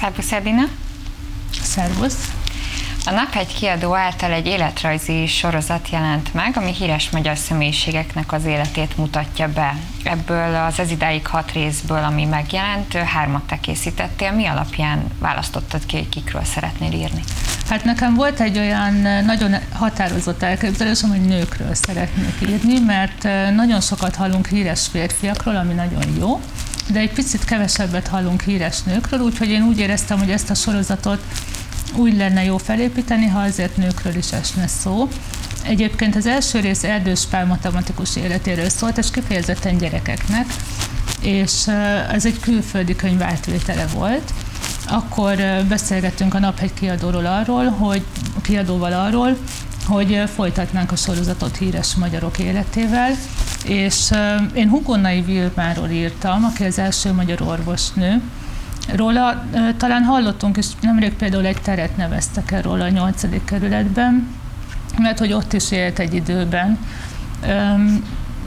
Szervusz Edina! Szervusz! A Naphegy kiadó által egy életrajzi sorozat jelent meg, ami híres magyar személyiségeknek az életét mutatja be. Ebből az ez idáig hat részből, ami megjelent, hármat te készítettél. Mi alapján választottad ki, hogy kikről szeretnél írni? Hát nekem volt egy olyan nagyon határozott elképzelésem, hogy nőkről szeretnék írni, mert nagyon sokat hallunk híres férfiakról, ami nagyon jó, de egy picit kevesebbet hallunk híres nőkről, úgyhogy én úgy éreztem, hogy ezt a sorozatot úgy lenne jó felépíteni, ha azért nőkről is esne szó. Egyébként az első rész Erdős Pál matematikus életéről szólt, és kifejezetten gyerekeknek, és ez egy külföldi könyv átvétele volt. Akkor beszélgettünk a Naphegy kiadóról arról, hogy kiadóval arról, hogy folytatnánk a sorozatot híres magyarok életével, és én Hugonai Vilmáról írtam, aki az első magyar orvosnő, Róla talán hallottunk, és nemrég például egy teret neveztek el róla a 8. kerületben, mert hogy ott is élt egy időben.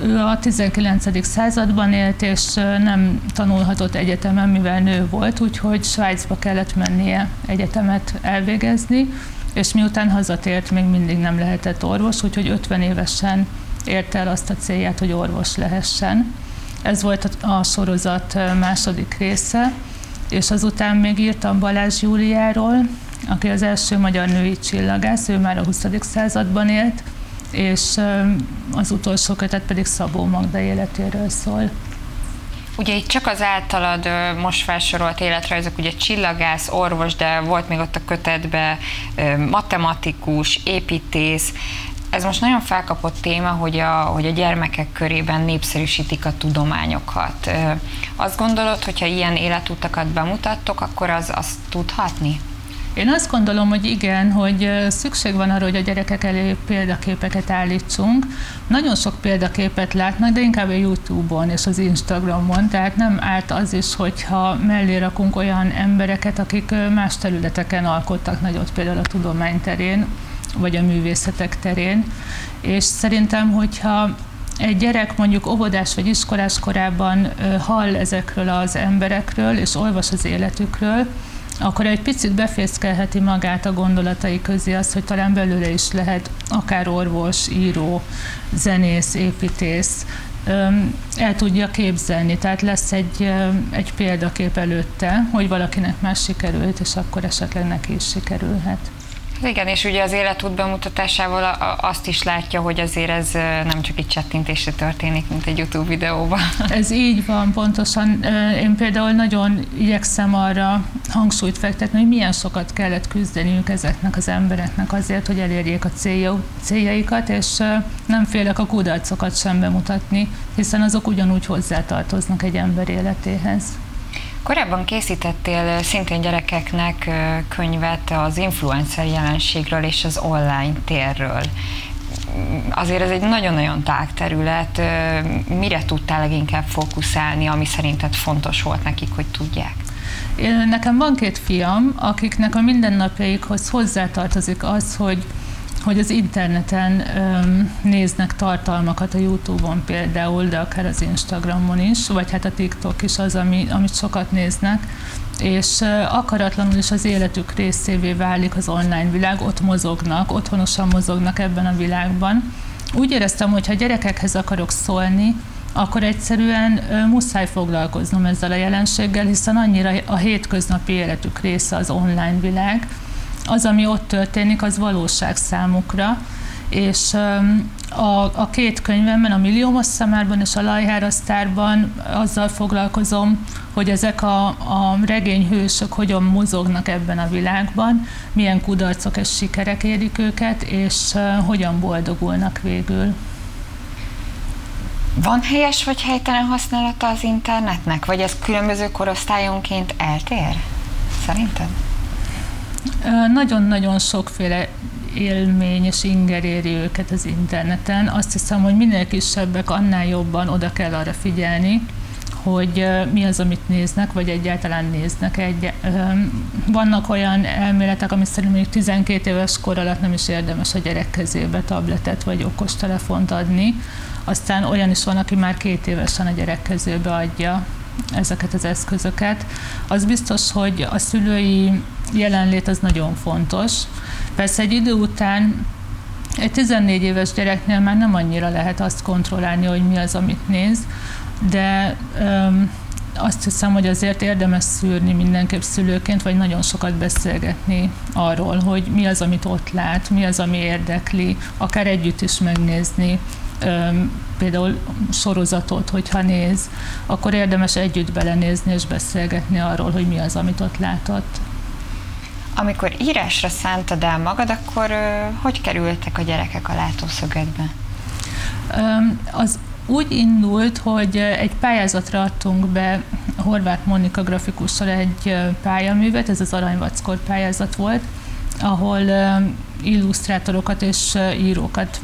Ő a 19. században élt, és nem tanulhatott egyetemen, mivel nő volt, úgyhogy Svájcba kellett mennie egyetemet elvégezni, és miután hazatért, még mindig nem lehetett orvos, úgyhogy 50 évesen érte el azt a célját, hogy orvos lehessen. Ez volt a sorozat második része és azután még írtam Balázs Júliáról, aki az első magyar női csillagász, ő már a 20. században élt, és az utolsó kötet pedig Szabó Magda életéről szól. Ugye itt csak az általad most felsorolt életrajzok, ugye csillagász, orvos, de volt még ott a kötetben matematikus, építész, ez most nagyon felkapott téma, hogy a, hogy a gyermekek körében népszerűsítik a tudományokat. Azt gondolod, hogyha ilyen életutakat bemutattok, akkor az azt tudhatni? Én azt gondolom, hogy igen, hogy szükség van arra, hogy a gyerekek elé példaképeket állítsunk. Nagyon sok példaképet látnak, de inkább a YouTube-on és az Instagramon, tehát nem árt az is, hogyha mellé rakunk olyan embereket, akik más területeken alkottak nagyot, például a tudomány terén, vagy a művészetek terén. És szerintem, hogyha egy gyerek mondjuk óvodás vagy iskolás korában hall ezekről az emberekről, és olvas az életükről, akkor egy picit befészkelheti magát a gondolatai közé az, hogy talán belőle is lehet akár orvos, író, zenész, építész, el tudja képzelni, tehát lesz egy, egy példakép előtte, hogy valakinek más sikerült, és akkor esetleg neki is sikerülhet. Igen, és ugye az életút bemutatásával azt is látja, hogy azért ez nem csak egy csettintésre történik, mint egy YouTube videóban. Ez így van, pontosan. Én például nagyon igyekszem arra hangsúlyt fektetni, hogy milyen sokat kellett küzdeniük ezeknek az embereknek azért, hogy elérjék a céljaikat, és nem félek a kudarcokat sem bemutatni, hiszen azok ugyanúgy hozzátartoznak egy ember életéhez. Korábban készítettél szintén gyerekeknek könyvet az influencer jelenségről és az online térről. Azért ez egy nagyon-nagyon tág terület. Mire tudtál leginkább fókuszálni, ami szerinted fontos volt nekik, hogy tudják? Nekem van két fiam, akiknek a mindennapjaikhoz hozzátartozik az, hogy hogy az interneten öm, néznek tartalmakat a YouTube-on például, de akár az Instagramon is, vagy hát a TikTok is az, ami, amit sokat néznek, és akaratlanul is az életük részévé válik az online világ, ott mozognak, otthonosan mozognak ebben a világban. Úgy éreztem, hogy ha gyerekekhez akarok szólni, akkor egyszerűen muszáj foglalkoznom ezzel a jelenséggel, hiszen annyira a hétköznapi életük része az online világ, az, ami ott történik, az valóság számukra, és a, a két könyvemben, a Milliómos szemárban és a Lajhárasztárban azzal foglalkozom, hogy ezek a, a regényhősök hogyan mozognak ebben a világban, milyen kudarcok és sikerek érik őket, és hogyan boldogulnak végül. Van helyes vagy helytelen használata az internetnek, vagy ez különböző korosztályonként eltér? Szerinted? Nagyon-nagyon sokféle élmény és inger éri őket az interneten. Azt hiszem, hogy minél kisebbek, annál jobban oda kell arra figyelni, hogy mi az, amit néznek, vagy egyáltalán néznek. Egy, vannak olyan elméletek, ami szerint mondjuk 12 éves kor alatt nem is érdemes a gyerek kezébe tabletet vagy okostelefont adni. Aztán olyan is van, aki már két évesen a gyerek kezébe adja ezeket az eszközöket. Az biztos, hogy a szülői jelenlét az nagyon fontos. Persze egy idő után egy 14 éves gyereknél már nem annyira lehet azt kontrollálni, hogy mi az, amit néz, de öm, azt hiszem, hogy azért érdemes szűrni mindenképp szülőként, vagy nagyon sokat beszélgetni arról, hogy mi az, amit ott lát, mi az, ami érdekli, akár együtt is megnézni, például sorozatot, hogyha néz, akkor érdemes együtt belenézni és beszélgetni arról, hogy mi az, amit ott látott. Amikor írásra szántad el magad, akkor hogy kerültek a gyerekek a látószögedbe? Az úgy indult, hogy egy pályázatra adtunk be Horváth Monika grafikussal egy pályaművet, ez az Aranyvackor pályázat volt, ahol illusztrátorokat és írókat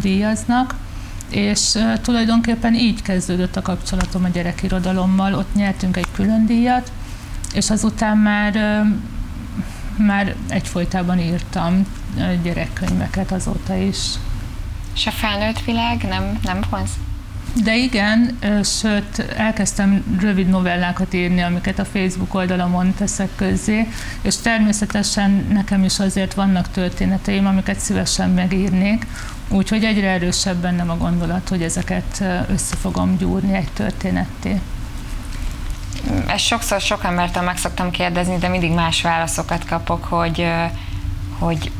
díjaznak, és tulajdonképpen így kezdődött a kapcsolatom a gyerekirodalommal, ott nyertünk egy külön díjat, és azután már, már egyfolytában írtam gyerekkönyveket azóta is. És a felnőtt világ nem, nem vonz? De igen, sőt, elkezdtem rövid novellákat írni, amiket a Facebook oldalamon teszek közzé, és természetesen nekem is azért vannak történeteim, amiket szívesen megírnék, úgyhogy egyre erősebb bennem a gondolat, hogy ezeket össze fogom gyúrni egy történetté. Ezt sokszor sok embertől meg szoktam kérdezni, de mindig más válaszokat kapok, hogy, hogy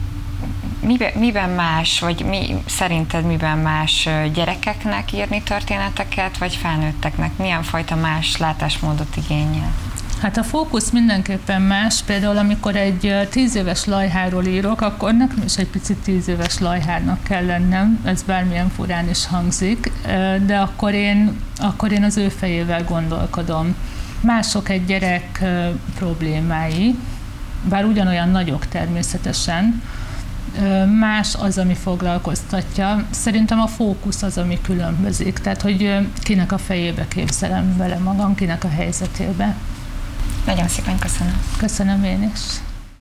miben, miben más, vagy mi, szerinted miben más gyerekeknek írni történeteket, vagy felnőtteknek? Milyen fajta más látásmódot igényel? Hát a fókusz mindenképpen más. Például amikor egy tíz éves lajháról írok, akkor nekem is egy picit tíz éves lajhárnak kell lennem, ez bármilyen furán is hangzik, de akkor én, akkor én az ő fejével gondolkodom. Mások egy gyerek problémái, bár ugyanolyan nagyok természetesen, más az, ami foglalkoztatja. Szerintem a fókusz az, ami különbözik. Tehát, hogy kinek a fejébe képzelem vele magam, kinek a helyzetébe. Nagyon szépen köszönöm. Köszönöm én is.